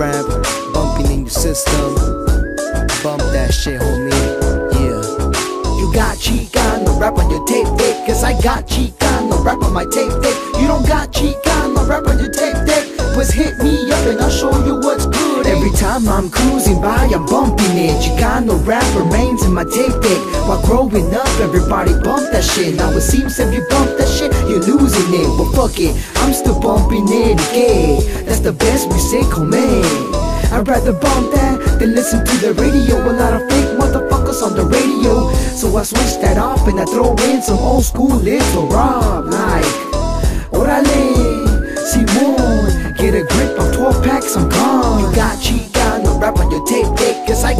rap, bumping in your system. Bump that shit, homie. Yeah. You got Chicano rap on your tape deck. Cause I got chica, no rap on my tape deck. You don't got chica, time I'm cruising by, I'm bumping it. Chicano rap remains in my tape deck. While growing up, everybody bump that shit. Now it seems if you bump that shit, you're losing it. But fuck it, I'm still bumping it again. That's the best music, homie. I'd rather bump that than listen to the radio. A lot of fake motherfuckers on the radio. So I switch that off and I throw in some old school Lil Rob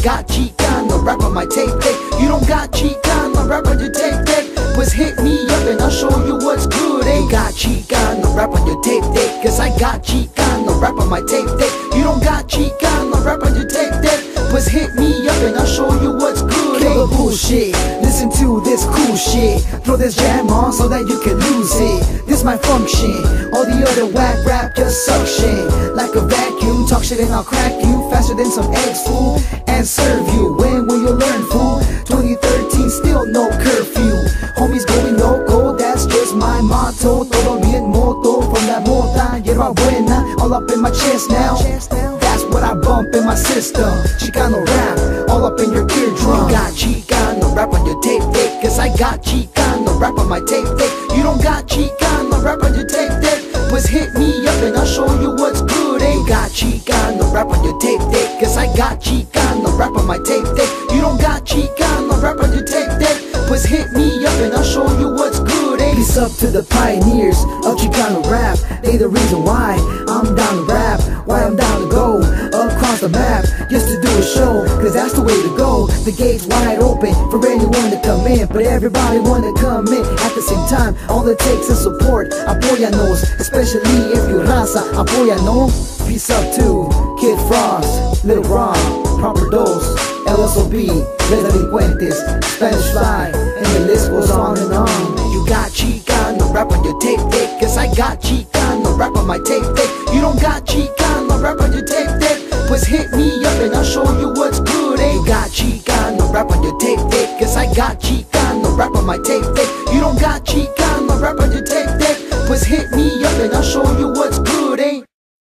got Chicano rap on my tape deck. You don't got Chicano rap on your tape deck. Just hit me up and I'll show you what's good. Eh? You got Chicano rap on your tape deck. Cause I got chica, no rap on my tape deck. You don't got chica, no rap on your tape deck. Just hit me up and I'll show you what's good. Kill eh? the bullshit, listen to this cool shit. Throw this jam on so that you can lose it. This my function. All the other whack rap just suction. Like a vacuum, talk shit and I'll crack you faster than some eggs, fool. And serve you. When will you learn, fool? 2013, still no curfew. Homies going loco, that's just my motto. Todo bien moto from that mota, hierba buena, all up in my chest now. That's what I bump in my system. Chicano rap, all up in your eardrum. You got Chicano rap on your tape deck. Cause I got chica, no rap on my tape deck. You don't got chica, Cause I got chica, no rap on my tape deck. You don't got chica, no rap on your tape deck. Hit me up and I'll show you what's good. Eh? Peace up to the pioneers of Chicano rap. They the reason why I'm down to rap, why I'm down to go across the map just to do a show. Cause that's the way to go. The gate's wide open for anyone to come in, but everybody wanna come in at the same time. All it takes is support. Apoyanos, especially if you raza, apoyanos. Peace up to Frost, Little Ron, Proper Dose, LSOB, Les Delincuentes, Spanish Fly, and the list goes on and on.